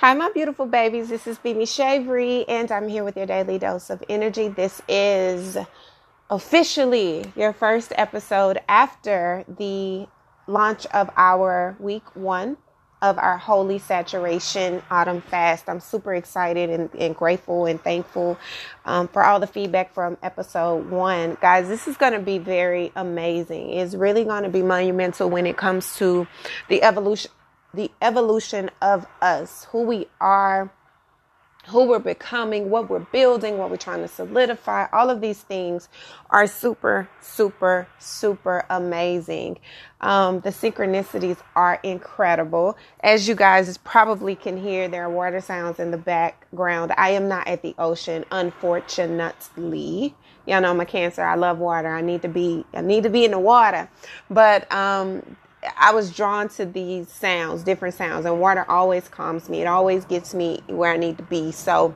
Hi, my beautiful babies. This is Beanie Shavery, and I'm here with your daily dose of energy. This is officially your first episode after the launch of our week one of our Holy Saturation Autumn Fast. I'm super excited and, and grateful and thankful um, for all the feedback from episode one. Guys, this is going to be very amazing. It's really going to be monumental when it comes to the evolution the evolution of us, who we are, who we're becoming, what we're building, what we're trying to solidify. All of these things are super, super, super amazing. Um, the synchronicities are incredible. As you guys probably can hear, there are water sounds in the background. I am not at the ocean, unfortunately. Y'all know I'm a cancer. I love water. I need to be, I need to be in the water. But, um, I was drawn to these sounds, different sounds, and water always calms me. It always gets me where I need to be. So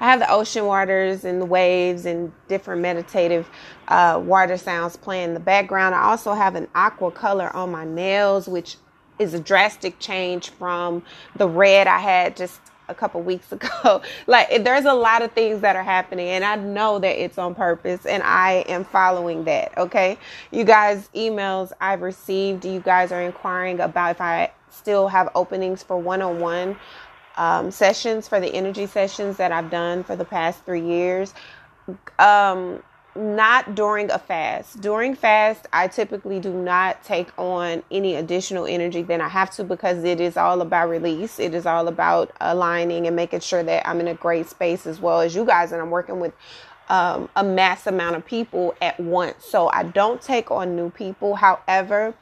I have the ocean waters and the waves and different meditative uh, water sounds playing in the background. I also have an aqua color on my nails, which is a drastic change from the red I had just a couple weeks ago. like there's a lot of things that are happening and I know that it's on purpose and I am following that. Okay. You guys emails I've received, you guys are inquiring about if I still have openings for one-on-one um, sessions for the energy sessions that I've done for the past three years. Um, not during a fast. During fast, I typically do not take on any additional energy than I have to because it is all about release. It is all about aligning and making sure that I'm in a great space as well as you guys. And I'm working with um, a mass amount of people at once. So I don't take on new people. However,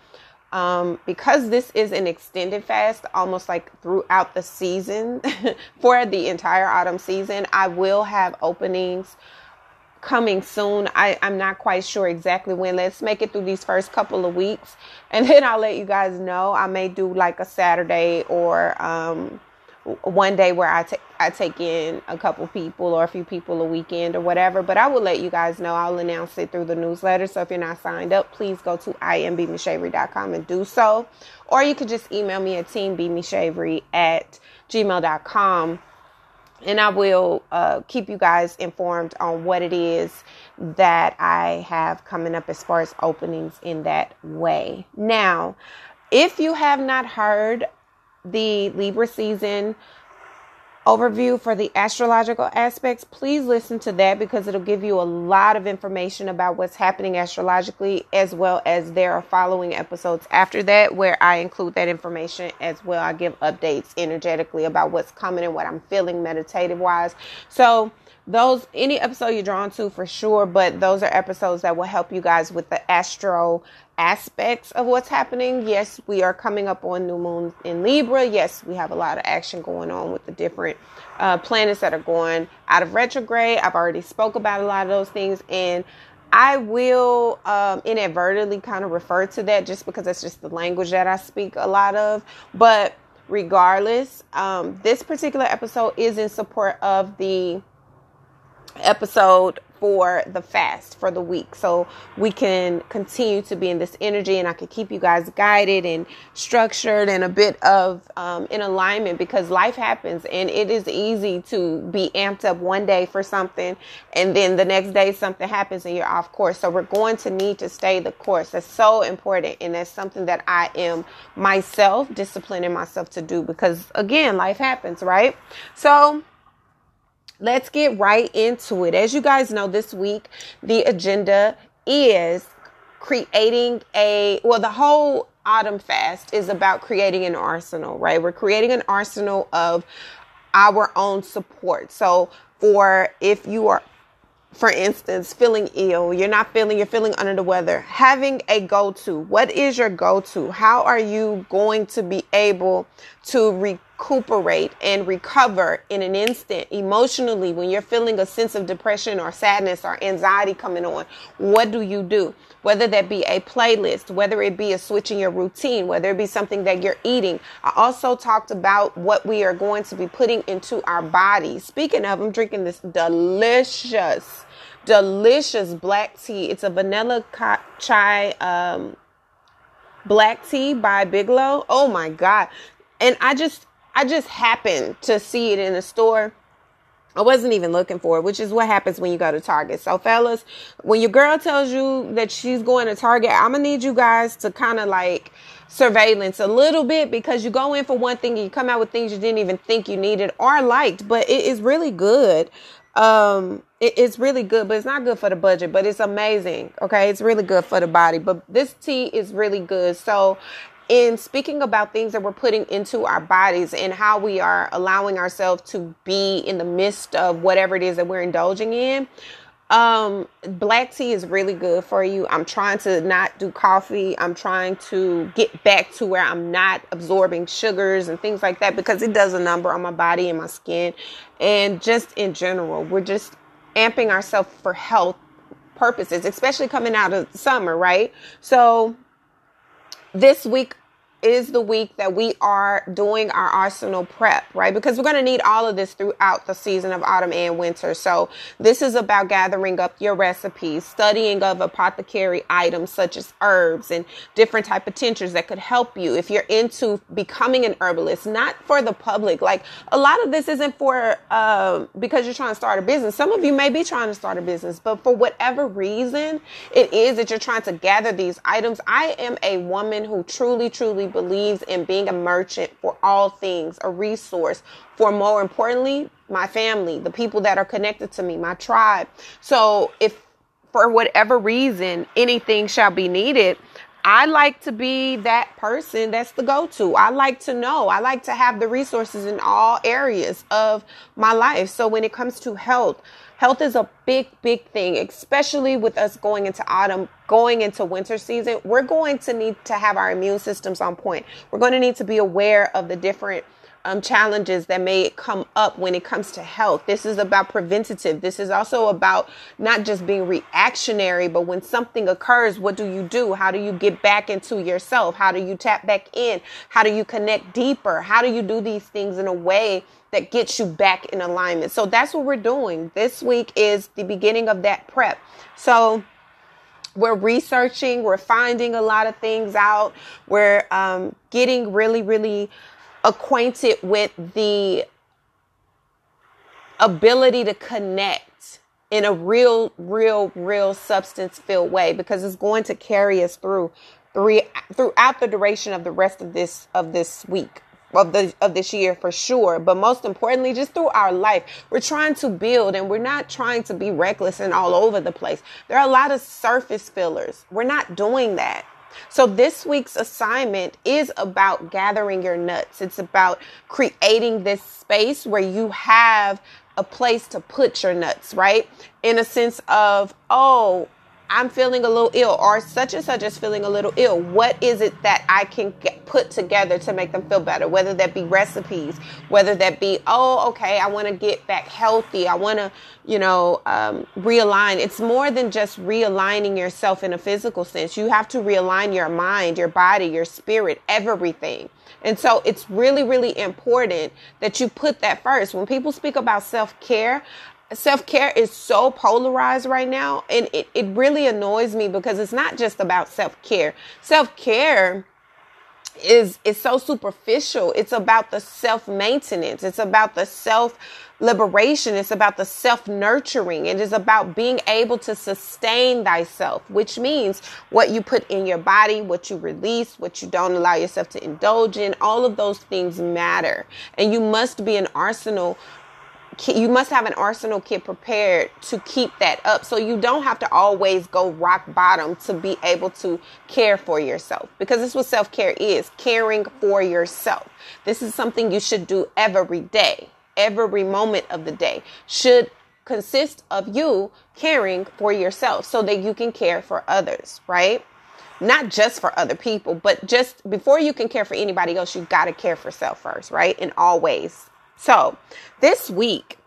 um, because this is an extended fast, almost like throughout the season for the entire autumn season, I will have openings coming soon. I, I'm not quite sure exactly when. Let's make it through these first couple of weeks and then I'll let you guys know. I may do like a Saturday or um, one day where I take I take in a couple people or a few people a weekend or whatever. But I will let you guys know. I'll announce it through the newsletter. So if you're not signed up, please go to imbmishavery.com and do so. Or you could just email me at teambmishavery at gmail.com and I will uh, keep you guys informed on what it is that I have coming up as far as openings in that way. Now, if you have not heard the Libra season overview for the astrological aspects, please listen to that because it'll give you a lot of information about what's happening astrologically, as well as there are following episodes after that where I include that information as well. I give updates energetically about what's coming and what I'm feeling meditative wise. So, those any episode you're drawn to for sure, but those are episodes that will help you guys with the astro aspects of what's happening. Yes, we are coming up on new moon in Libra. Yes, we have a lot of action going on with the different uh, planets that are going out of retrograde. I've already spoke about a lot of those things and I will um, inadvertently kind of refer to that just because that's just the language that I speak a lot of. But regardless, um, this particular episode is in support of the episode for the fast for the week. So we can continue to be in this energy and i can keep you guys guided and structured and a bit of um, in alignment because life happens and it is easy to be amped up one day for something and then the next day something happens and you're off course. So we're going to need to stay the course. That's so important and that's something that i am myself disciplining myself to do because again life happens right? So let's get right into it. As you guys know, this week the agenda is creating a well, the whole autumn fast is about creating an arsenal, right? We're creating an arsenal of our own support. So, for if you are for instance, feeling ill, you're not feeling, you're feeling under the weather, having a go to. What is your go to? How are you going to be able to recuperate and recover in an instant emotionally when you're feeling a sense of depression or sadness or anxiety coming on? What do you do? Whether that be a playlist, whether it be a switch in your routine, whether it be something that you're eating. I also talked about what we are going to be putting into our bodies. Speaking of, I'm drinking this delicious delicious black tea. It's a vanilla chai um, black tea by Bigelow. Oh my God. And I just, I just happened to see it in the store. I wasn't even looking for it, which is what happens when you go to Target. So, fellas, when your girl tells you that she's going to Target, I'm gonna need you guys to kind of like surveillance a little bit because you go in for one thing and you come out with things you didn't even think you needed or liked, but it is really good. Um, it, it's really good, but it's not good for the budget, but it's amazing. Okay. It's really good for the body, but this tea is really good. So in speaking about things that we're putting into our bodies and how we are allowing ourselves to be in the midst of whatever it is that we're indulging in. Um, black tea is really good for you. I'm trying to not do coffee. I'm trying to get back to where I'm not absorbing sugars and things like that because it does a number on my body and my skin. And just in general, we're just amping ourselves for health purposes, especially coming out of summer, right? So this week is the week that we are doing our arsenal prep, right? Because we're going to need all of this throughout the season of autumn and winter. So this is about gathering up your recipes, studying of apothecary items such as herbs and different type of tinctures that could help you if you're into becoming an herbalist, not for the public. Like a lot of this isn't for uh, because you're trying to start a business. Some of you may be trying to start a business, but for whatever reason it is that you're trying to gather these items. I am a woman who truly, truly believes in being a merchant for all things, a resource for more importantly, my family, the people that are connected to me, my tribe. So if for whatever reason anything shall be needed, I like to be that person that's the go to. I like to know. I like to have the resources in all areas of my life. So when it comes to health, Health is a big, big thing, especially with us going into autumn, going into winter season. We're going to need to have our immune systems on point. We're going to need to be aware of the different um, challenges that may come up when it comes to health. This is about preventative. This is also about not just being reactionary, but when something occurs, what do you do? How do you get back into yourself? How do you tap back in? How do you connect deeper? How do you do these things in a way that gets you back in alignment? So that's what we're doing. This week is the beginning of that prep. So we're researching, we're finding a lot of things out, we're um, getting really, really acquainted with the ability to connect in a real, real, real substance filled way because it's going to carry us through three throughout the duration of the rest of this of this week of the of this year for sure. But most importantly just through our life we're trying to build and we're not trying to be reckless and all over the place. There are a lot of surface fillers. We're not doing that so this week's assignment is about gathering your nuts. It's about creating this space where you have a place to put your nuts, right? In a sense of, oh, I'm feeling a little ill, or such and such is feeling a little ill. What is it that I can get, put together to make them feel better? Whether that be recipes, whether that be, oh, okay, I want to get back healthy. I want to, you know, um, realign. It's more than just realigning yourself in a physical sense. You have to realign your mind, your body, your spirit, everything. And so it's really, really important that you put that first. When people speak about self care, self care is so polarized right now. And it, it really annoys me because it's not just about self care. Self care is is so superficial. It's about the self maintenance. It's about the self liberation. It's about the self nurturing. It is about being able to sustain thyself, which means what you put in your body, what you release, what you don't allow yourself to indulge in. All of those things matter, and you must be an arsenal you must have an arsenal kit prepared to keep that up. So you don't have to always go rock bottom to be able to care for yourself because this is what self-care is caring for yourself. This is something you should do every day every moment of the day. Should consist of you caring for yourself so that you can care for others right? Not just for other people but just before you can care for anybody else you got to care for self first right? In all ways so, this week,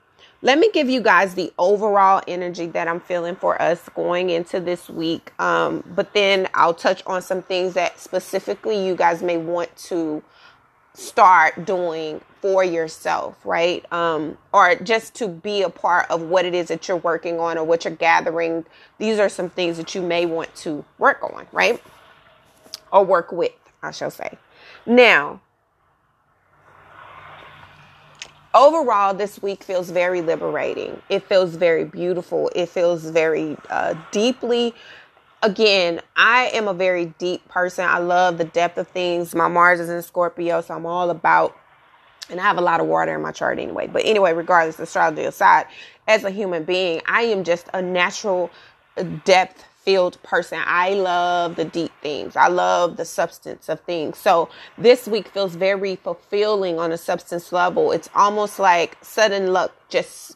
let me give you guys the overall energy that I'm feeling for us going into this week. Um, but then I'll touch on some things that specifically you guys may want to start doing for yourself, right? Um, or just to be a part of what it is that you're working on or what you're gathering. These are some things that you may want to work on, right? Or work with, I shall say. Now, overall, this week feels very liberating. It feels very beautiful. It feels very uh, deeply. Again, I am a very deep person. I love the depth of things. My Mars is in Scorpio, so I'm all about, and I have a lot of water in my chart anyway. But anyway, regardless, astrology aside, as a human being, I am just a natural depth filled person. I love the deep things. I love the substance of things. So this week feels very fulfilling on a substance level. It's almost like sudden luck just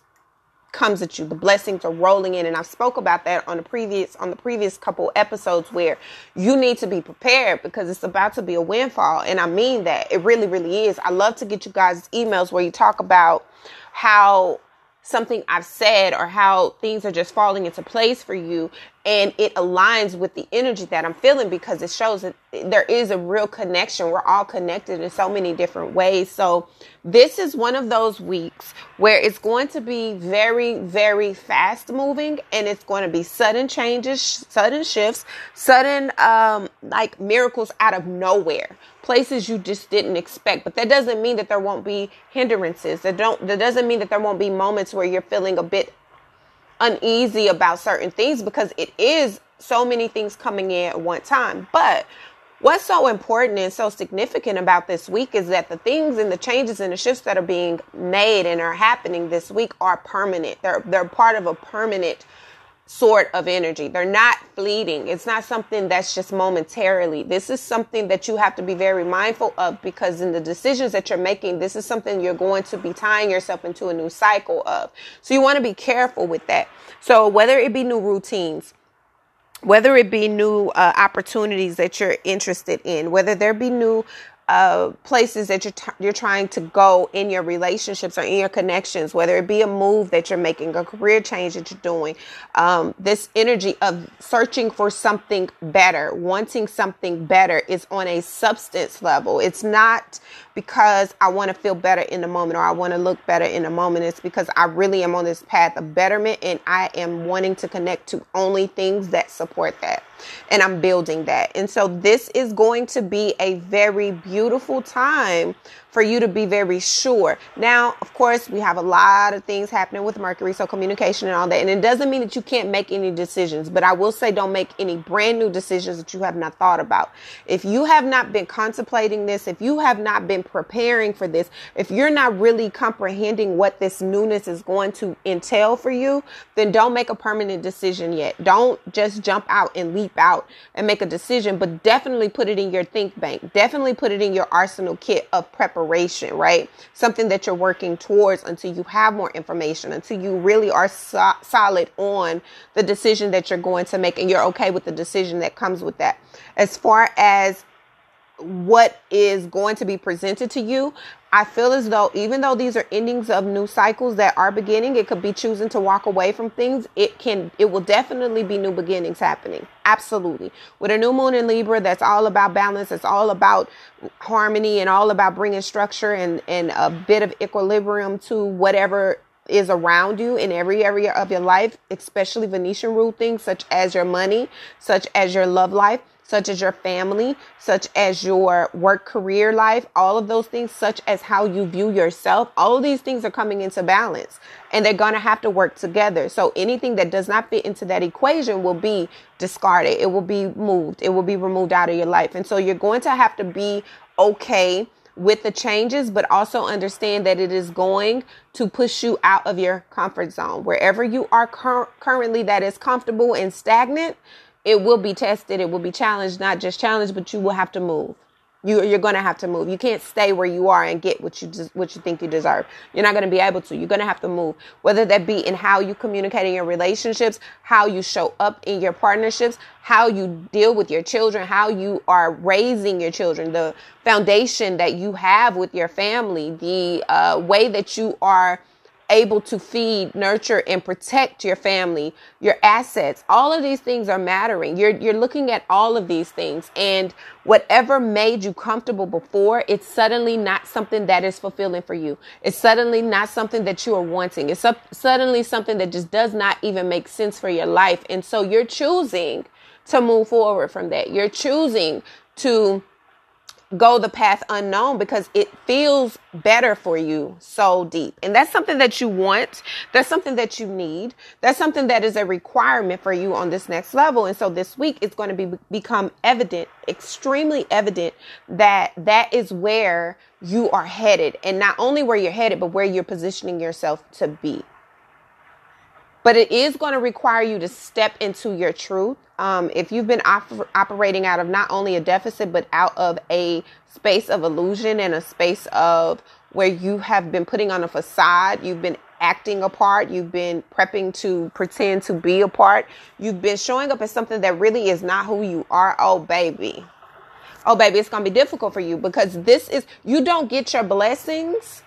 comes at you. The blessings are rolling in and I've spoke about that on the previous on the previous couple episodes where you need to be prepared because it's about to be a windfall and I mean that. It really really is. I love to get you guys emails where you talk about how something I've said or how things are just falling into place for you and it aligns with the energy that I'm feeling because it shows that there is a real connection. We're all connected in so many different ways. So this is one of those weeks where it's going to be very, very fast moving and it's going to be sudden changes, sudden shifts, sudden, um, like miracles out of nowhere places you just didn't expect. But that doesn't mean that there won't be hindrances. That don't that doesn't mean that there won't be moments where you're feeling a bit uneasy about certain things because it is so many things coming in at one time. But what's so important and so significant about this week is that the things and the changes and the shifts that are being made and are happening this week are permanent. They're they're part of a permanent sort of energy. They're not fleeting. It's not something that's just momentarily. This is something that you have to be very mindful of because in the decisions that you're making, this is something you're going to be tying yourself into a new cycle of. So you want to be careful with that. So whether it be new routines, whether it be new uh, opportunities that you're interested in, whether there be new uh, places that you're t- you're trying to go in your relationships or in your connections, whether it be a move that you're making, a career change that you're doing, um, this energy of searching for something better, wanting something better, is on a substance level. It's not because I want to feel better in the moment or I want to look better in the moment. It's because I really am on this path of betterment and I am wanting to connect to only things that support that and I'm building that. And so this is going to be a very beautiful time for you to be very sure. Now, of course, we have a lot of things happening with Mercury, so communication and all that. And it doesn't mean that you can't make any decisions, but I will say don't make any brand new decisions that you have not thought about. If you have not been contemplating this, if you have not been preparing for this, if you're not really comprehending what this newness is going to entail for you, then don't make a permanent decision yet. Don't just jump out and leap out and make a decision, but definitely put it in your think bank. Definitely put it in your arsenal kit of preparation preparation, right? Something that you're working towards until you have more information, until you really are so- solid on the decision that you're going to make and you're okay with the decision that comes with that. As far as what is going to be presented to you, I feel as though even though these are endings of new cycles that are beginning, it could be choosing to walk away from things. It can, it will definitely be new beginnings happening. Absolutely. With a new moon in Libra, that's all about balance. It's all about harmony and all about bringing structure and, and a bit of equilibrium to whatever is around you in every area of your life, especially Venusian rule things such as your money, such as your love life such as your family, such as your work career life, all of those things, such as how you view yourself. All of these things are coming into balance and they're going to have to work together. So anything that does not fit into that equation will be discarded. It will be moved. It will be removed out of your life. And so you're going to have to be okay with the changes, but also understand that it is going to push you out of your comfort zone. Wherever you are cur- currently that is comfortable and stagnant, it will be tested, it will be challenged, not just challenged, but you will have to move. You, you're going to have to move. You can't stay where you are and get what you des- what you think you deserve. You're not going to be able to. You're going to have to move. Whether that be in how you communicate in your relationships, how you show up in your partnerships, how you deal with your children, how you are raising your children, the foundation that you have with your family, the uh, way that you are able to feed, nurture, and protect your family, your assets. All of these things are mattering. You're you're looking at all of these things, and whatever made you comfortable before, it's suddenly not something that is fulfilling for you. It's suddenly not something that you are wanting. It's suddenly something that just does not even make sense for your life, and so you're choosing to move forward from that. You're choosing to go the path unknown because it feels better for you so deep. And that's something that you want. That's something that you need. That's something that is a requirement for you on this next level. And so this week it's going to be become evident, extremely evident that that is where you are headed and not only where you're headed, but where you're positioning yourself to be. But it is going to require you to step into your truth. Um, if you've been op- operating out of not only a deficit, but out of a space of illusion and a space of where you have been putting on a facade, you've been acting a part, you've been prepping to pretend to be a part, you've been showing up as something that really is not who you are. Oh, baby. Oh, baby, it's going to be difficult for you because this is, you don't get your blessings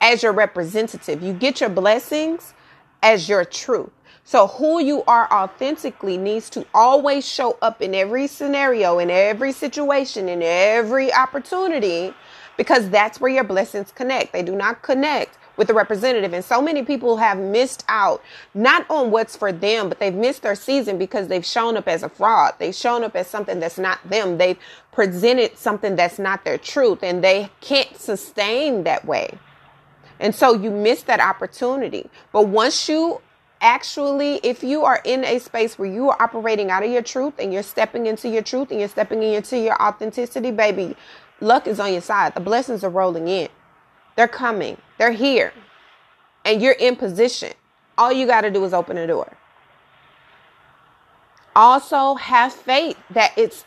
as your representative. You get your blessings as your truth. So who you are authentically needs to always show up in every scenario, in every situation, in every opportunity, because that's where your blessings connect. They do not connect with the representative. And so many people have missed out, not on what's for them, but they've missed their season because they've shown up as a fraud. They've shown up as something that's not them. They've presented something that's not their truth and they can't sustain that way. And so you miss that opportunity. But once you actually, if you are in a space where you are operating out of your truth and you're stepping into your truth and you're stepping into your authenticity, baby, luck is on your side. The blessings are rolling in. They're coming. They're here. And you're in position. All you got to do is open the door. Also, have faith that it's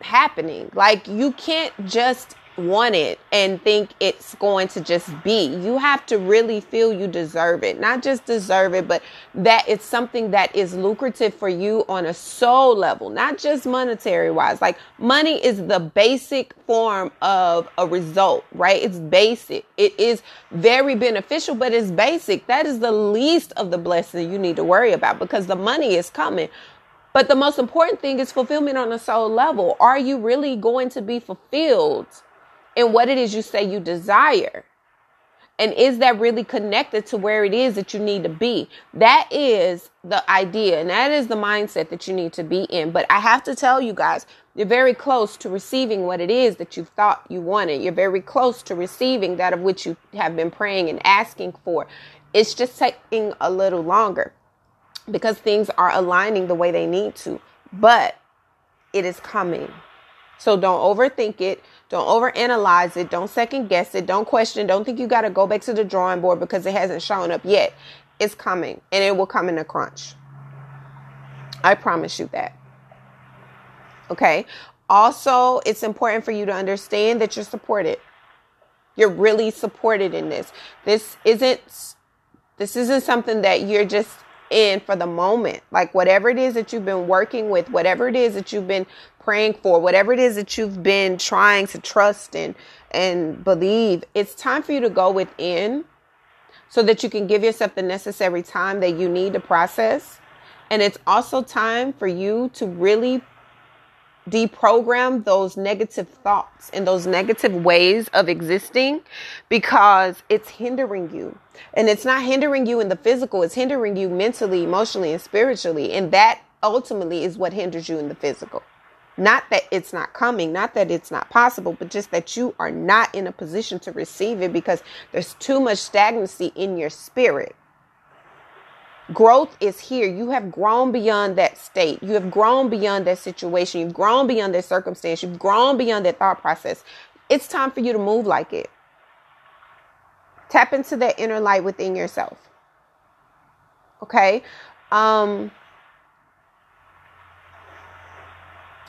happening. Like, you can't just want it and think it's going to just be. You have to really feel you deserve it. Not just deserve it, but that it's something that is lucrative for you on a soul level, not just monetary wise. Like money is the basic form of a result, right? It's basic. It is very beneficial, but it's basic. That is the least of the blessing you need to worry about because the money is coming. But the most important thing is fulfillment on a soul level. Are you really going to be fulfilled? And what it is you say you desire. And is that really connected to where it is that you need to be? That is the idea, and that is the mindset that you need to be in. But I have to tell you guys, you're very close to receiving what it is that you thought you wanted. You're very close to receiving that of which you have been praying and asking for. It's just taking a little longer because things are aligning the way they need to, but it is coming. So don't overthink it. Don't overanalyze it. Don't second guess it. Don't question. Don't think you got to go back to the drawing board because it hasn't shown up yet. It's coming and it will come in a crunch. I promise you that. Okay. Also, it's important for you to understand that you're supported. You're really supported in this. This isn't this isn't something that you're just in for the moment. Like whatever it is that you've been working with, whatever it is that you've been praying for, whatever it is that you've been trying to trust and and believe, it's time for you to go within so that you can give yourself the necessary time that you need to process. And it's also time for you to really deprogram those negative thoughts and those negative ways of existing because it's hindering you. And it's not hindering you in the physical, it's hindering you mentally, emotionally, and spiritually. And that ultimately is what hinders you in the physical. Not that it's not coming, not that it's not possible, but just that you are not in a position to receive it because there's too much stagnancy in your spirit. Growth is here. You have grown beyond that state. You have grown beyond that situation. You've grown beyond that circumstance. You've grown beyond that thought process. It's time for you to move like it. Tap into that inner light within yourself. Okay? Um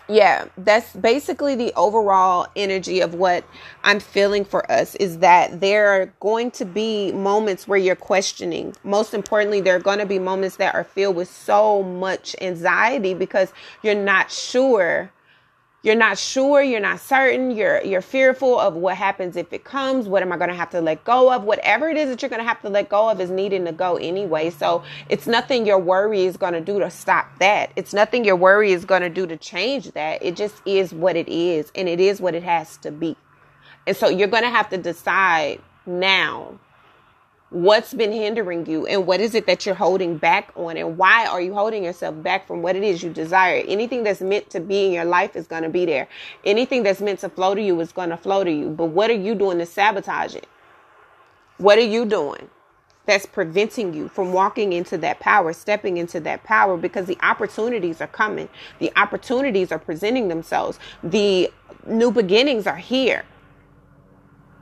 yeah, that's basically the overall energy of what I'm feeling for us is that there are going to be moments where you're questioning. Most importantly, there are going to be moments that are filled with so much anxiety because you're not sure you're not sure, you're not certain, you're you're fearful of what happens if it comes, what am I going to have to let go of? Whatever it is that you're going to have to let go of is needing to go anyway. So, it's nothing your worry is going to do to stop that. It's nothing your worry is going to do to change that. It just is what it is and it is what it has to be. And so you're going to have to decide now what's been hindering you and what is it that you're holding back on and why are you holding yourself back from what it is you desire anything that's meant to be in your life is going to be there anything that's meant to flow to you is going to flow to you but what are you doing to sabotage it what are you doing that's preventing you from walking into that power, stepping into that power because the opportunities are coming. The opportunities are presenting themselves. The new beginnings are here.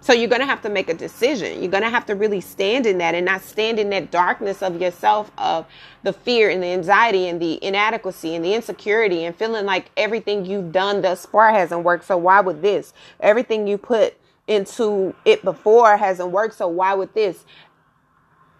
So you're going to have to make a decision. You're going to have to really stand in that and not stand in that darkness of yourself of the fear and the anxiety and the inadequacy and the insecurity and feeling like everything you've done thus far hasn't worked. So why would this? Everything you put into it before hasn't worked. So why would this?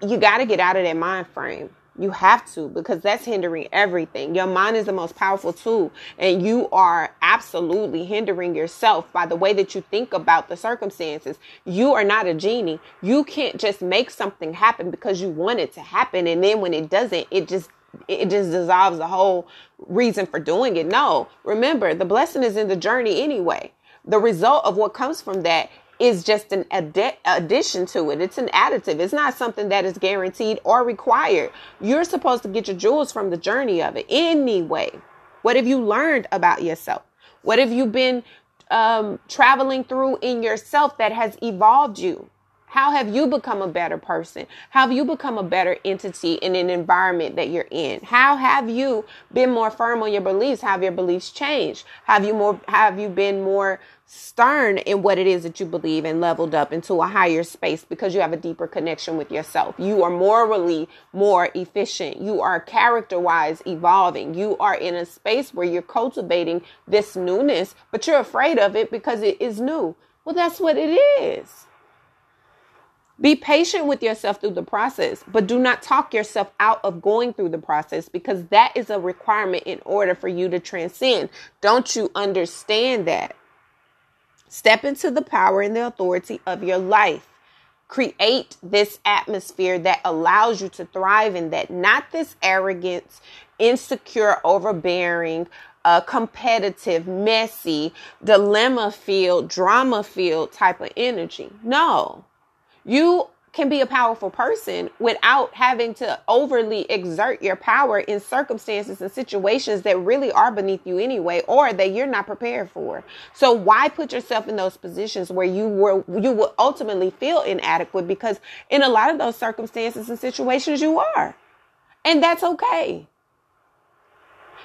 You got to get out of that mind frame. You have to because that's hindering everything. Your mind is the most powerful tool, and you are absolutely hindering yourself by the way that you think about the circumstances. You are not a genie. You can't just make something happen because you want it to happen, and then when it doesn't, it just it just dissolves the whole reason for doing it. No, remember the blessing is in the journey anyway. The result of what comes from that is just an ad- addition to it. It's an additive. It's not something that is guaranteed or required. You're supposed to get your jewels from the journey of it anyway. What have you learned about yourself? What have you been um, traveling through in yourself that has evolved you? How have you become a better person? How have you become a better entity in an environment that you're in? How have you been more firm on your beliefs? Have your beliefs changed? Have you more have you been more stern in what it is that you believe and leveled up into a higher space because you have a deeper connection with yourself. You are morally more efficient. You are character wise evolving. You are in a space where you're cultivating this newness, but you're afraid of it because it is new. Well, that's what it is. Be patient with yourself through the process, but do not talk yourself out of going through the process because that is a requirement in order for you to transcend. Don't you understand that? Step into the power and the authority of your life. Create this atmosphere that allows you to thrive in that, not this arrogance, insecure, overbearing, uh, competitive, messy, dilemma filled, drama filled type of energy. No. You can be a powerful person without having to overly exert your power in circumstances and situations that really are beneath you anyway or that you're not prepared for. So why put yourself in those positions where you were you will ultimately feel inadequate because in a lot of those circumstances and situations you are. And that's okay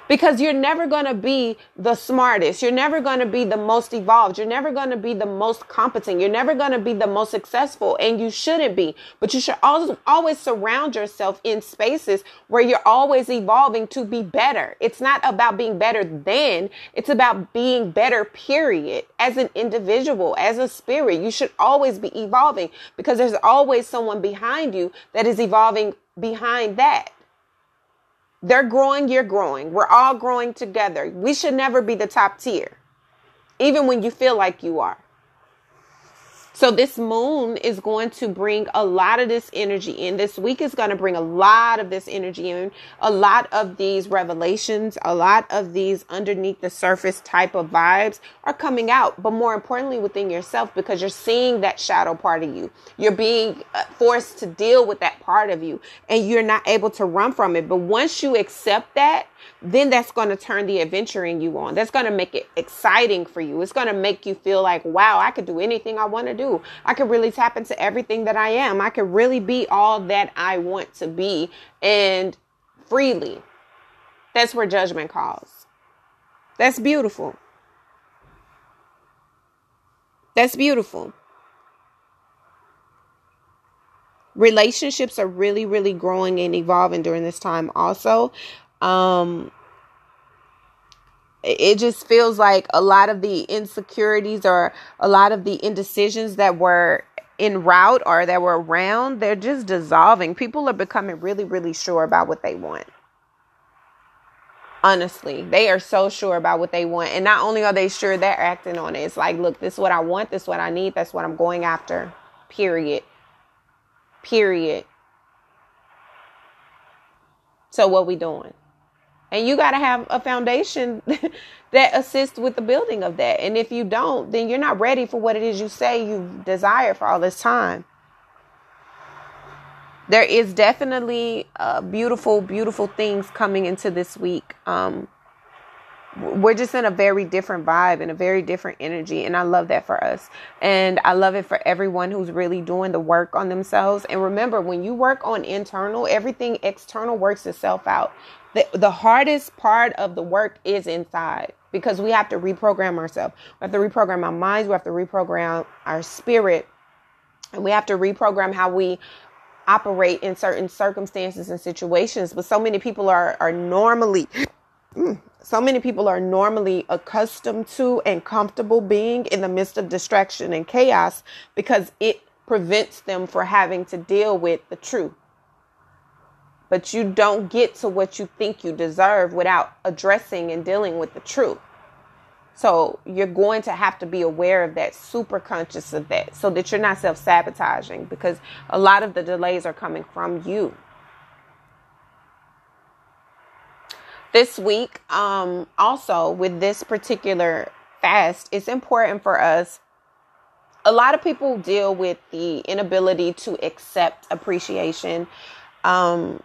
because you're never going to be the smartest. You're never going to be the most evolved. You're never going to be the most competent. You're never going to be the most successful and you shouldn't be. But you should always, always surround yourself in spaces where you're always evolving to be better. It's not about being better than, it's about being better, period. As an individual, as a spirit, you should always be evolving because there's always someone behind you that is evolving behind that. They're growing, you're growing. We're all growing together. We should never be the top tier, even when you feel like you are. So this moon is going to bring a lot of this energy in. This week is going to bring a lot of this energy in, a lot of these revelations, a lot of these underneath the surface type of vibes are coming out, but more importantly within yourself because you're seeing that shadow part of you. You're being uh, forced to deal with that part of you and you're not able to run from it. But once you accept that, then that's going to turn the adventure in you on. That's going to make it exciting for you. It's going to make you feel like, wow, I could do anything I want to do. I could really tap into everything that I am. I could really be all that I want to be and freely. That's where judgment calls. That's beautiful. That's beautiful. Relationships are really, really growing and evolving during this time, also um it just feels like a lot of the insecurities or a lot of the indecisions that were in route or that were around they're just dissolving. People are becoming really really sure about what they want. Honestly they are so sure about what they want and not only are they sure they're acting on it. It's like look this is what i want this is what i need that's what i'm going after. Period. Period. So what we doing and you got to have a foundation that assists with the building of that. And if you don't, then you're not ready for what it is you say you desire for all this time. there is definitely uh, beautiful, beautiful things coming into this week. Um, we're just in a very different vibe and a very different energy and i love that for us and i love it for everyone who's really doing the work on themselves and remember when you work on internal everything external works itself out the, the hardest part of the work is inside because we have to reprogram ourselves. We have to reprogram our minds. We have to reprogram our spirit. And we have to reprogram how we operate in certain circumstances and situations. But so many people are are normally mm, so many people are normally accustomed to and comfortable being in the midst of distraction and chaos because it prevents them from having to deal with the truth. But you don't get to what you think you deserve without addressing and dealing with the truth. So you're going to have to be aware of that, super conscious of that, so that you're not self sabotaging because a lot of the delays are coming from you. this week, um, also with this particular fast, it's important for us. A lot of people deal with the inability to accept appreciation, um,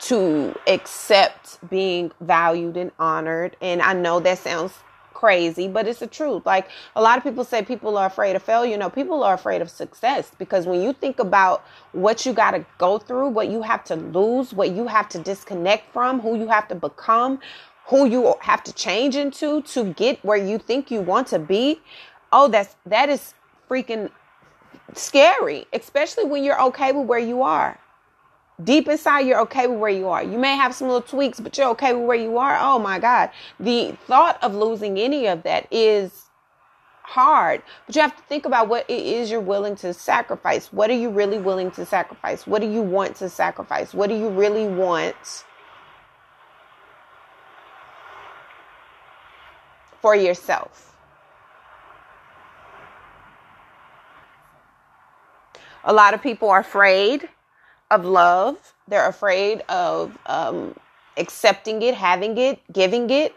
to accept being valued and honored. And I know that sounds crazy, but it's the truth. Like a lot of people say people are afraid of failure. Know, people are afraid of success because when you think about what you got to go through, what you have to lose, what you have to disconnect from, who you have to become, who you have to change into to get where you think you want to be, oh, that's that is freaking scary, especially when you're okay with where you are deep inside you're okay with where you are. You may have some little tweaks but you're okay with where you are. Oh my god. The thought of losing any of that is hard but you have to think about what it is you're willing to sacrifice. What are you really willing to sacrifice? What do you want to sacrifice? What do you really want for yourself? A lot of people are afraid of love. They're afraid of um, accepting it, having it, giving it.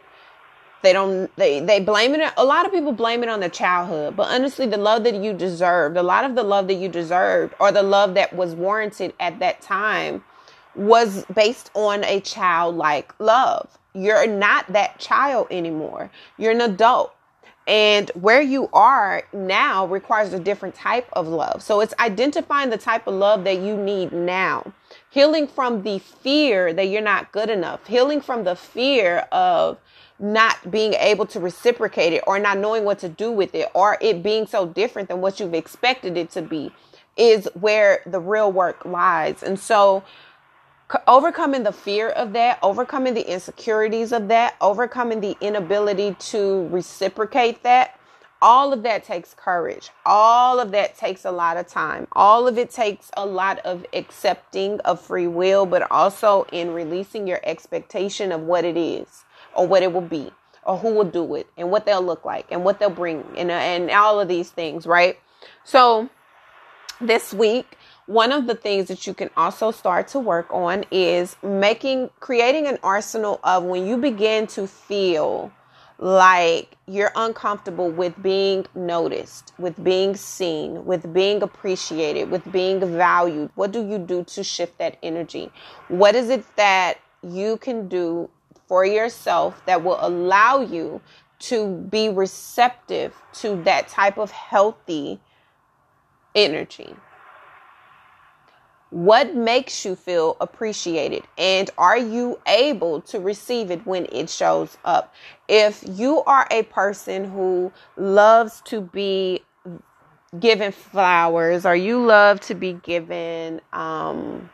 They don't. They they blame it. A lot of people blame it on the childhood, but honestly, the love that you deserved, a lot of the love that you deserved, or the love that was warranted at that time, was based on a childlike love. You're not that child anymore. You're an adult. And where you are now requires a different type of love. So it's identifying the type of love that you need now. Healing from the fear that you're not good enough. Healing from the fear of not being able to reciprocate it or not knowing what to do with it or it being so different than what you've expected it to be is where the real work lies. And so overcoming the fear of that, overcoming the insecurities of that, overcoming the inability to reciprocate that, all of that takes courage. All of that takes a lot of time. All of it takes a lot of accepting of free will, but also in releasing your expectation of what it is or what it will be or who will do it and what they'll look like and what they'll bring and, and all of these things, right? So this week, one of the things that you can also start to work on is making creating an arsenal of when you begin to feel like you're uncomfortable with being noticed, with being seen, with being appreciated, with being valued. What do you do to shift that energy? What is it that you can do for yourself that will allow you to be receptive to that type of healthy energy? What makes you feel appreciated? And are you able to receive it when it shows up? If you are a person who loves to be given flowers or you love to be given, um,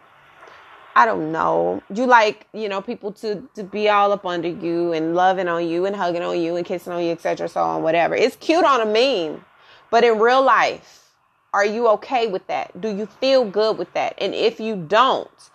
I don't know. You like, you know, people to to be all up under you and loving on you and hugging on you and kissing on you, etc. So on, whatever. It's cute on a meme, but in real life, are you okay with that? Do you feel good with that? And if you don't,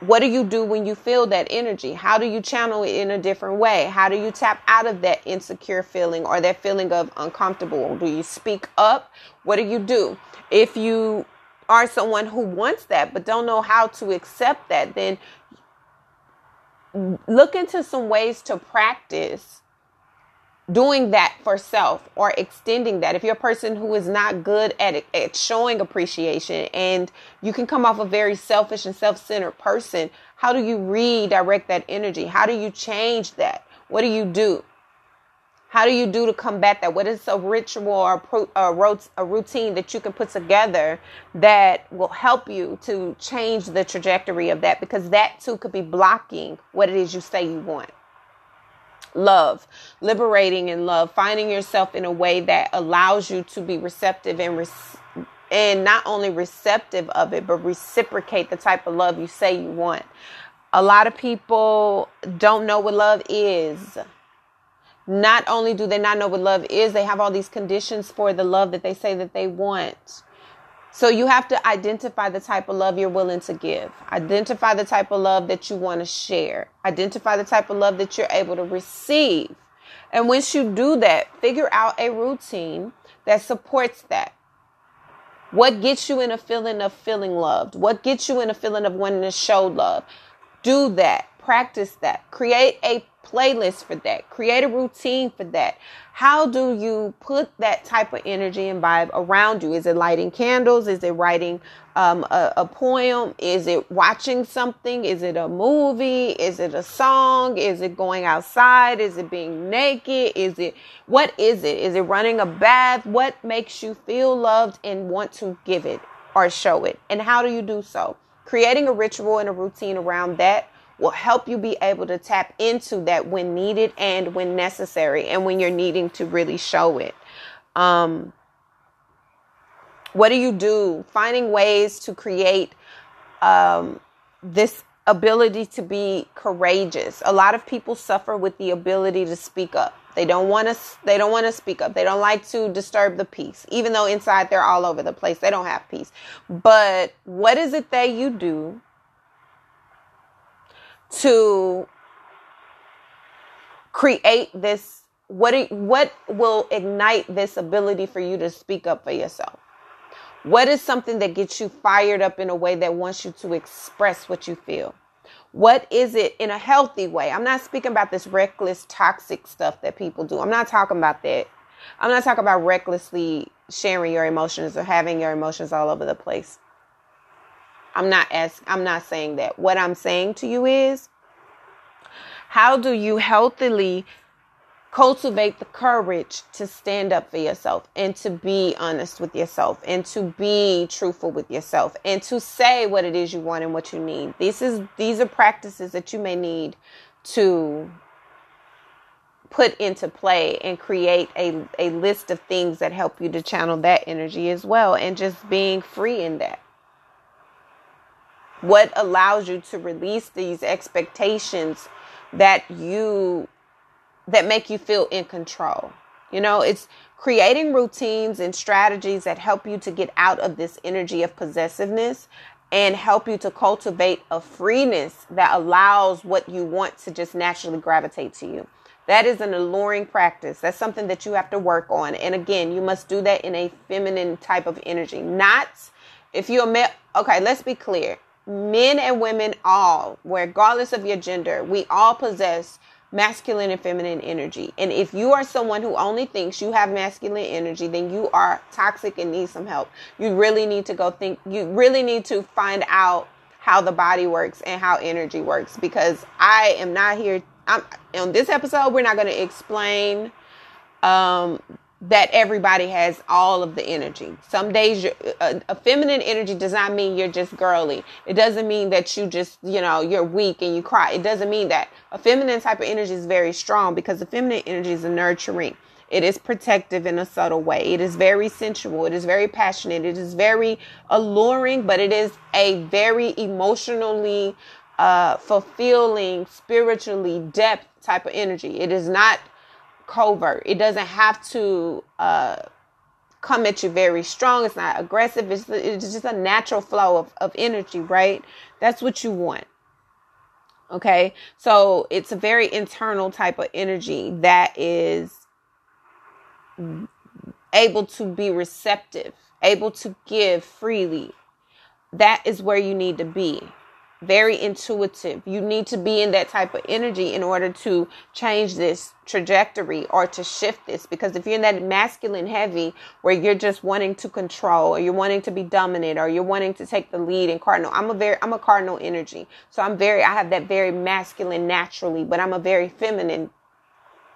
what do you do when you feel that energy? How do you channel it in a different way? How do you tap out of that insecure feeling or that feeling of uncomfortable? Do you speak up? What do you do? If you are someone who wants that but don't know how to accept that, then look into some ways to practice doing that for self or extending that. If you're a person who is not good at at showing appreciation and you can come off a very selfish and self-centered person, how do you redirect that energy? How do you change that? What do you do? How do you do to combat that? What is a ritual or a routine that you can put together that will help you to change the trajectory of that? Because that too could be blocking what it is you say you want love, liberating in love, finding yourself in a way that allows you to be receptive and and not only receptive of it, but reciprocate the type of love you say you want. A lot of people don't know what love is. Not only do they not know what love is, they have all these conditions for the love that they say that they want. So you have to identify the type of love you're willing to give. Identify the type of love that you want to share. Identify the type of love that you're able to receive. And once you do that, figure out a routine that supports that. What gets you in a feeling of feeling loved? What gets you in a feeling of wanting to show love? Do that. Practice that. Create a playlist for that. Create a routine for that. How do you put that type of energy and vibe around you? Is it lighting candles? Is it writing um, a, a poem? Is it watching something? Is it a movie? Is it a song? Is it going outside? Is it being naked? Is it what is it? Is it running a bath? What makes you feel loved and want to give it or show it? And how do you do so? Creating a ritual and a routine around that will help you be able to tap into that when needed and when necessary and when you're needing to really show it. Um, what do you do? Finding ways to create um, this ability to be courageous. A lot of people suffer with the ability to speak up. They don't want to they don't want to speak up. They don't like to disturb the peace. Even though inside they're all over the place. They don't have peace. But what is it that you do to create this what what will ignite this ability for you to speak up for yourself? What is something that gets you fired up in a way that wants you to express what you feel? What is it in a healthy way? I'm not speaking about this reckless toxic stuff that people do. I'm not talking about that. I'm not talking about recklessly sharing your emotions or having your emotions all over the place I'm not asking, I'm not saying that. What I'm saying to you is how do you healthily cultivate the courage to stand up for yourself and to be honest with yourself and to be truthful with yourself and to say what it is you want and what you need. This is these are practices that you may need to put into play and create a, a list of things that help you to channel that energy as well and just being free in that what allows you to release these expectations that you that make you feel in control. You know it's creating routines and strategies that help you to get out of this energy of possessiveness and help you to cultivate a freeness that allows what you want to just naturally gravitate to you. That is an alluring practice. That's something that you have to work on. And again you must do that in a feminine type of energy. Not if you're male okay let's be clear men and women all, regardless of your gender, we all possess masculine and feminine energy. And if you are someone who only thinks you have masculine energy, then you are toxic and need some help. You really need to go think, you really need to find out how the body works and how energy works because I am not here. I'm, on this episode, we're not going to explain um, that everybody has all of the energy. Some days a, a, feminine energy does not mean you're just girly. It doesn't mean that you just, you know, you're weak and you cry. It doesn't mean that. A feminine type of energy is very strong because the feminine energy is nurturing. It is protective in a subtle way. It is very sensual. It is very passionate. It is very alluring, but it is a very emotionally uh, fulfilling, spiritually depth type of energy. It is not covert. It doesn't have to uh, come at you very strong. It's not aggressive. It's, it's just a natural flow of, of energy, right? That's what you want. Okay. So it's a very internal type of energy that is able to be receptive, able to give freely. That is where you need to be. Very intuitive. You need to be in that type of energy in order to change this trajectory or to shift this. Because if you're in that masculine heavy where you're just wanting to control or you're wanting to be dominant or you're wanting to take the lead in cardinal, I'm a very, I'm a cardinal energy. So I'm very, I have that very masculine naturally, but I'm a very feminine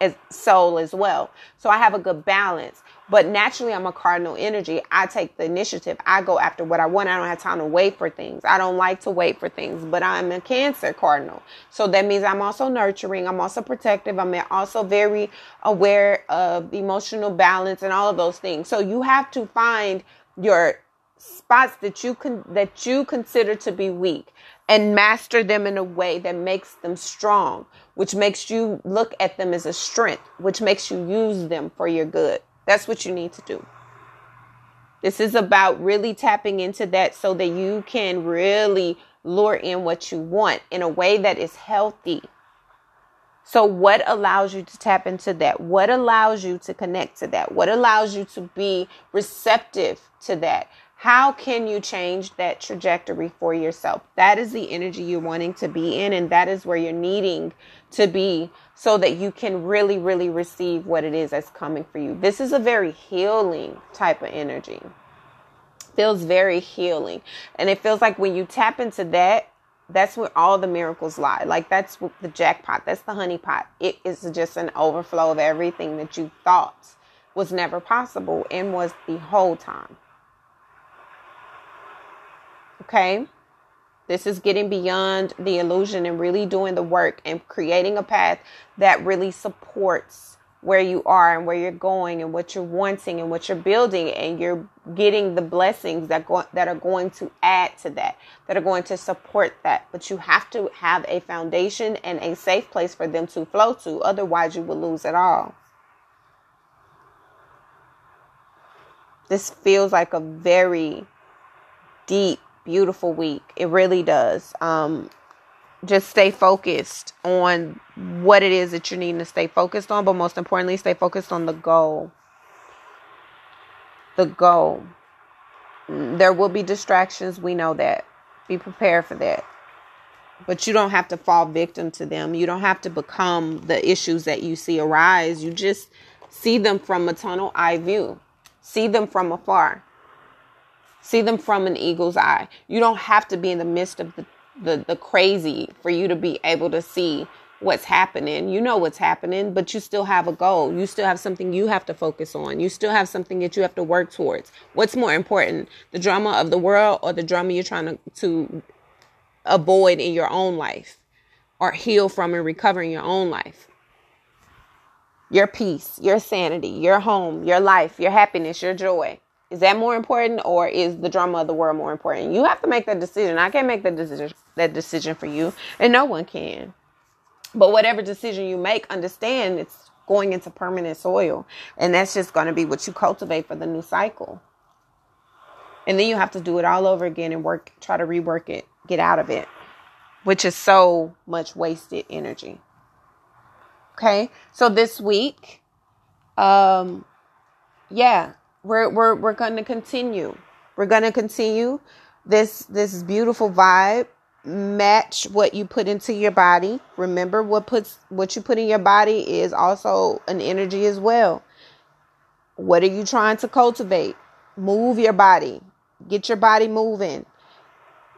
as soul as well. So I have a good balance. But naturally, I'm a cardinal energy. I take the initiative. I go after what I want. I don't have time to wait for things. I don't like to wait for things, but I'm a Cancer cardinal. So that means I'm also nurturing. I'm also protective. I'm also very aware of emotional balance and all of those things. So you have to find your spots that you can that you consider to be weak and master them in a way that makes them strong, which makes you look at them as a strength, which makes you use them for your good. That's what you need to do. This is about really tapping into that so that you can really lure in what you want in a way that is healthy. So, what allows you to tap into that? What allows you to connect to that? What allows you to be receptive to that? How can you change that trajectory for yourself? That is the energy you're wanting to be in, and that is where you're needing to be so that you can really, really receive what it is that's coming for you. This is a very healing type of energy. Feels very healing. And it feels like when you tap into that, that's where all the miracles lie. Like that's the jackpot. That's the honey pot. It is just an overflow of everything that you thought was never possible and was the whole time. Okay. This is getting beyond the illusion and really doing the work and creating a path that really supports where you are and where you're going and what you're wanting and what you're building. And you're getting the blessings that go, that are going to add to that that are going to support that. But you have to have a foundation and a safe place for them to flow to. Otherwise you will lose it all. This feels like a very deep beautiful week. It really does. Um, just stay focused on what it is that you're needing to stay focused on, but most importantly, stay focused on the goal. The goal. There will be distractions. We know that. Be prepared for that. But you don't have to fall victim to them. You don't have to become the issues that you see arise. You just see them from a tunnel eye view, see them from afar. See them from an eagle's eye. You don't have to be in the midst of the, the, the crazy for you to be able to see what's happening. You know what's happening, but you still have a goal. You still have something you have to focus on. You still have something that you have to work towards. What's more important, the drama of the world or the drama you're trying to, to avoid in your own life or heal from and recover in your own life? Your peace, your sanity, your home, your life, your happiness, your joy. Is that more important or is the drama of the world more important? You have to make that decision. I can't make that decision that decision for you and no one can. But whatever decision you make, understand it's going into permanent soil and that's just going to be what you cultivate for the new cycle. And then you have to do it all over again and work try to rework it, get out of it, which is so much wasted energy. Okay? So this week um yeah, we're we're we're going to continue. We're going to continue this this beautiful vibe match what you put into your body. Remember what puts what you put in your body is also an energy as well. What are you trying to cultivate? Move your body. Get your body moving.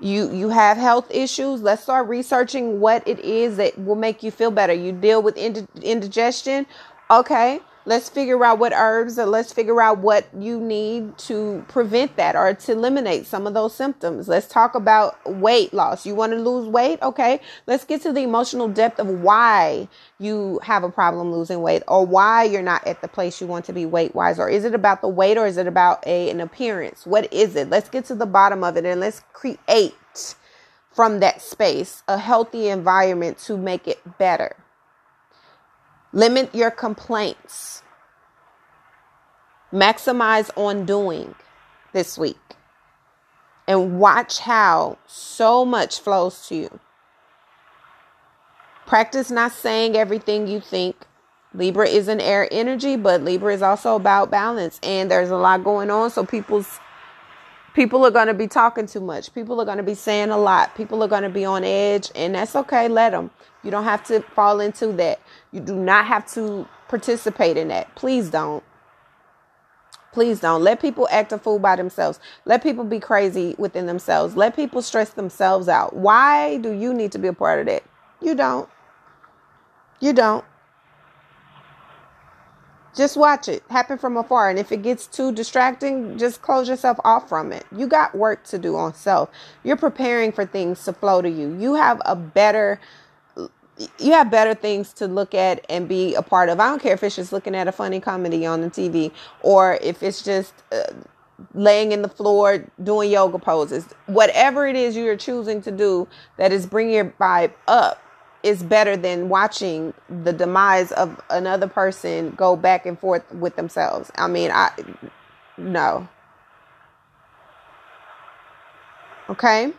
You you have health issues. Let's start researching what it is that will make you feel better. You deal with indigestion. Okay, let's figure out what herbs or let's figure out what you need to prevent that or to eliminate some of those symptoms. Let's talk about weight loss. You want to lose weight? Okay. Let's get to the emotional depth of why you have a problem losing weight or why you're not at the place you want to be weight wise. Or is it about the weight or is it about a, an appearance? What is it? Let's get to the bottom of it and let's create from that space a healthy environment to make it better. Limit your complaints. Maximize on doing this week. And watch how so much flows to you. Practice not saying everything you think. Libra is an air energy, but Libra is also about balance. And there's a lot going on. So people's People are going to be talking too much. People are going to be saying a lot. People are going to be on edge, and that's okay. Let them. You don't have to fall into that. You do not have to participate in that. Please don't. Please don't. Let people act a fool by themselves. Let people be crazy within themselves. Let people stress themselves out. Why do you need to be a part of that? You don't. You don't. Just watch it happen from afar. And if it gets too distracting, just close yourself off from it. You got work to do on self. You're preparing for things to flow to you. You have a better you have better things to look at and be a part of. I don't care if it's just looking at a funny comedy on the TV or if it's just uh, laying in the floor doing yoga poses. Whatever it is you're choosing to do that is bringing your vibe up is better than watching the demise of another person go back and forth with themselves. I mean, I no. Okay?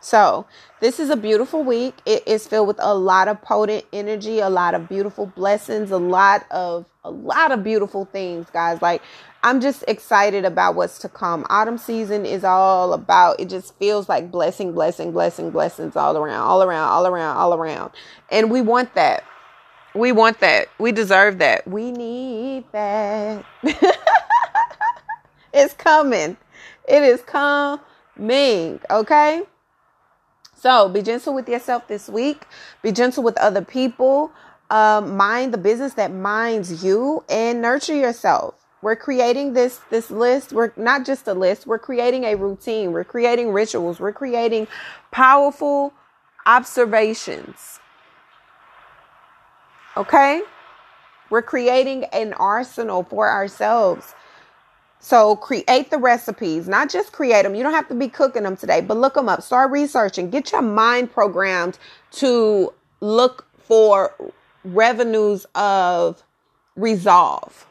So, this is a beautiful week. It is filled with a lot of potent energy, a lot of beautiful blessings, a lot of a lot of beautiful things, guys. Like I'm just excited about what's to come. Autumn season is all about it just feels like blessing, blessing, blessing, blessings all around, all around, all around, all around. And we want that. We want that. We deserve that. We need that. it's coming. It is coming, okay? So be gentle with yourself this week. Be gentle with other people. Um, mind the business that minds you and nurture yourself. We're creating this this list. We're not just a list. We're creating a routine. We're creating rituals. We're creating powerful observations. Okay? We're creating an arsenal for ourselves so create the recipes, not just create them. You don't have to be cooking them today, but look them up. Start researching. Get your mind programmed to look for revenues of resolve,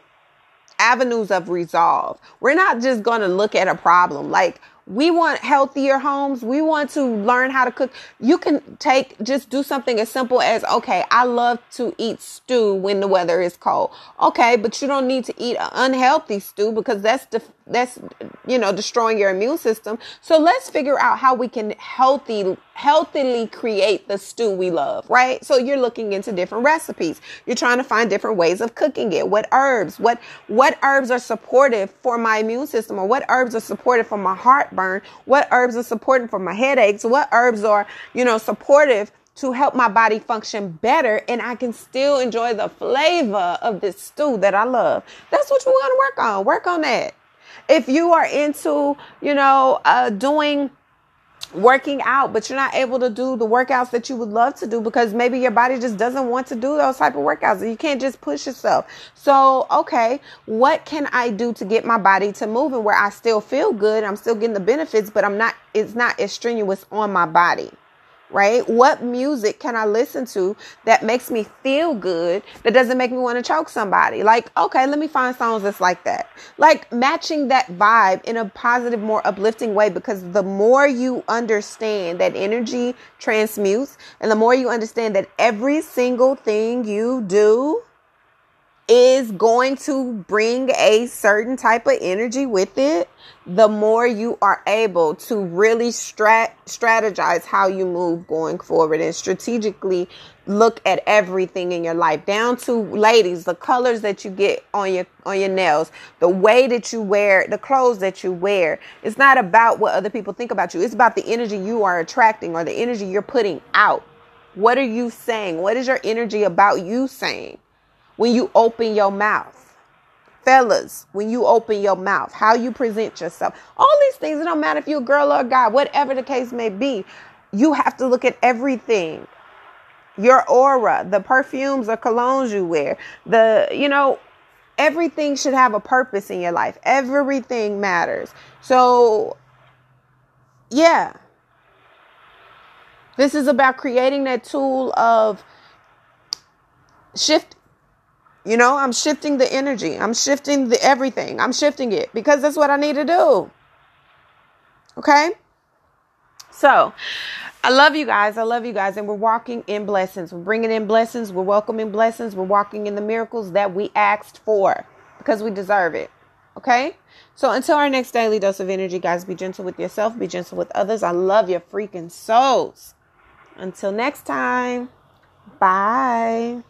avenues of resolve. We're not just going to look at a problem. Like we want healthier homes. We want to learn how to cook. You can take, just do something as simple as, okay, I love to eat stew when the weather is cold. Okay, but you don't need to eat an unhealthy stew because that's the, that's, you know, destroying your immune system. So let's figure out how we can healthy, healthily create the stew we love, right? So you're looking into different recipes. You're trying to find different ways of cooking it. What herbs, what, what herbs are supportive for my immune system or what herbs are supportive for my heartburn? What herbs are supportive for my headaches? What herbs are, you know, supportive to help my body function better and I can still enjoy the flavor of this stew that I love. That's what you want to work on. Work on that. If you are into, you know, uh, doing working out, but you're not able to do the workouts that you would love to do because maybe your body just doesn't want to do those type of workouts. You can't just push yourself. So, okay, what can I do to get my body to move and where I still feel good? I'm still getting the benefits, but I'm not, it's not as strenuous on my body right? What music can I listen to that makes me feel good, that doesn't make me want to choke somebody? Like, okay, let me find songs that's like that. Like matching that vibe in a positive, more uplifting way because the more you understand that energy transmutes and the more you understand that every single thing you do is going to bring a certain type of energy with it, the more you are able to really strat- strategize how you move going forward and strategically look at everything in your life down to ladies the colors that you get on your on your nails the way that you wear the clothes that you wear. It's not about what other people think about you. It's about the energy you are attracting or the energy you're putting out. What are you saying? What is your energy about you saying when you open your mouth. Fellas, when you open your mouth, how you present yourself, all these things, it don't matter if you're a girl or a guy, whatever the case may be, you have to look at everything. Your aura, the perfumes or colognes you wear, the, you know, everything should have a purpose in your life. Everything matters. So, yeah. This is about creating that tool of shift you know, I'm shifting the energy. I'm shifting the everything. I'm shifting it because that's what I need to do. Okay? So, I love you guys. I love you guys. And we're walking in blessings. We're bringing in blessings. We're welcoming blessings. We're walking in the miracles that we asked for because we deserve it. Okay? So until our next daily dose of energy, guys, be gentle with yourself, be gentle with others. I love your freaking souls. Until next time, bye.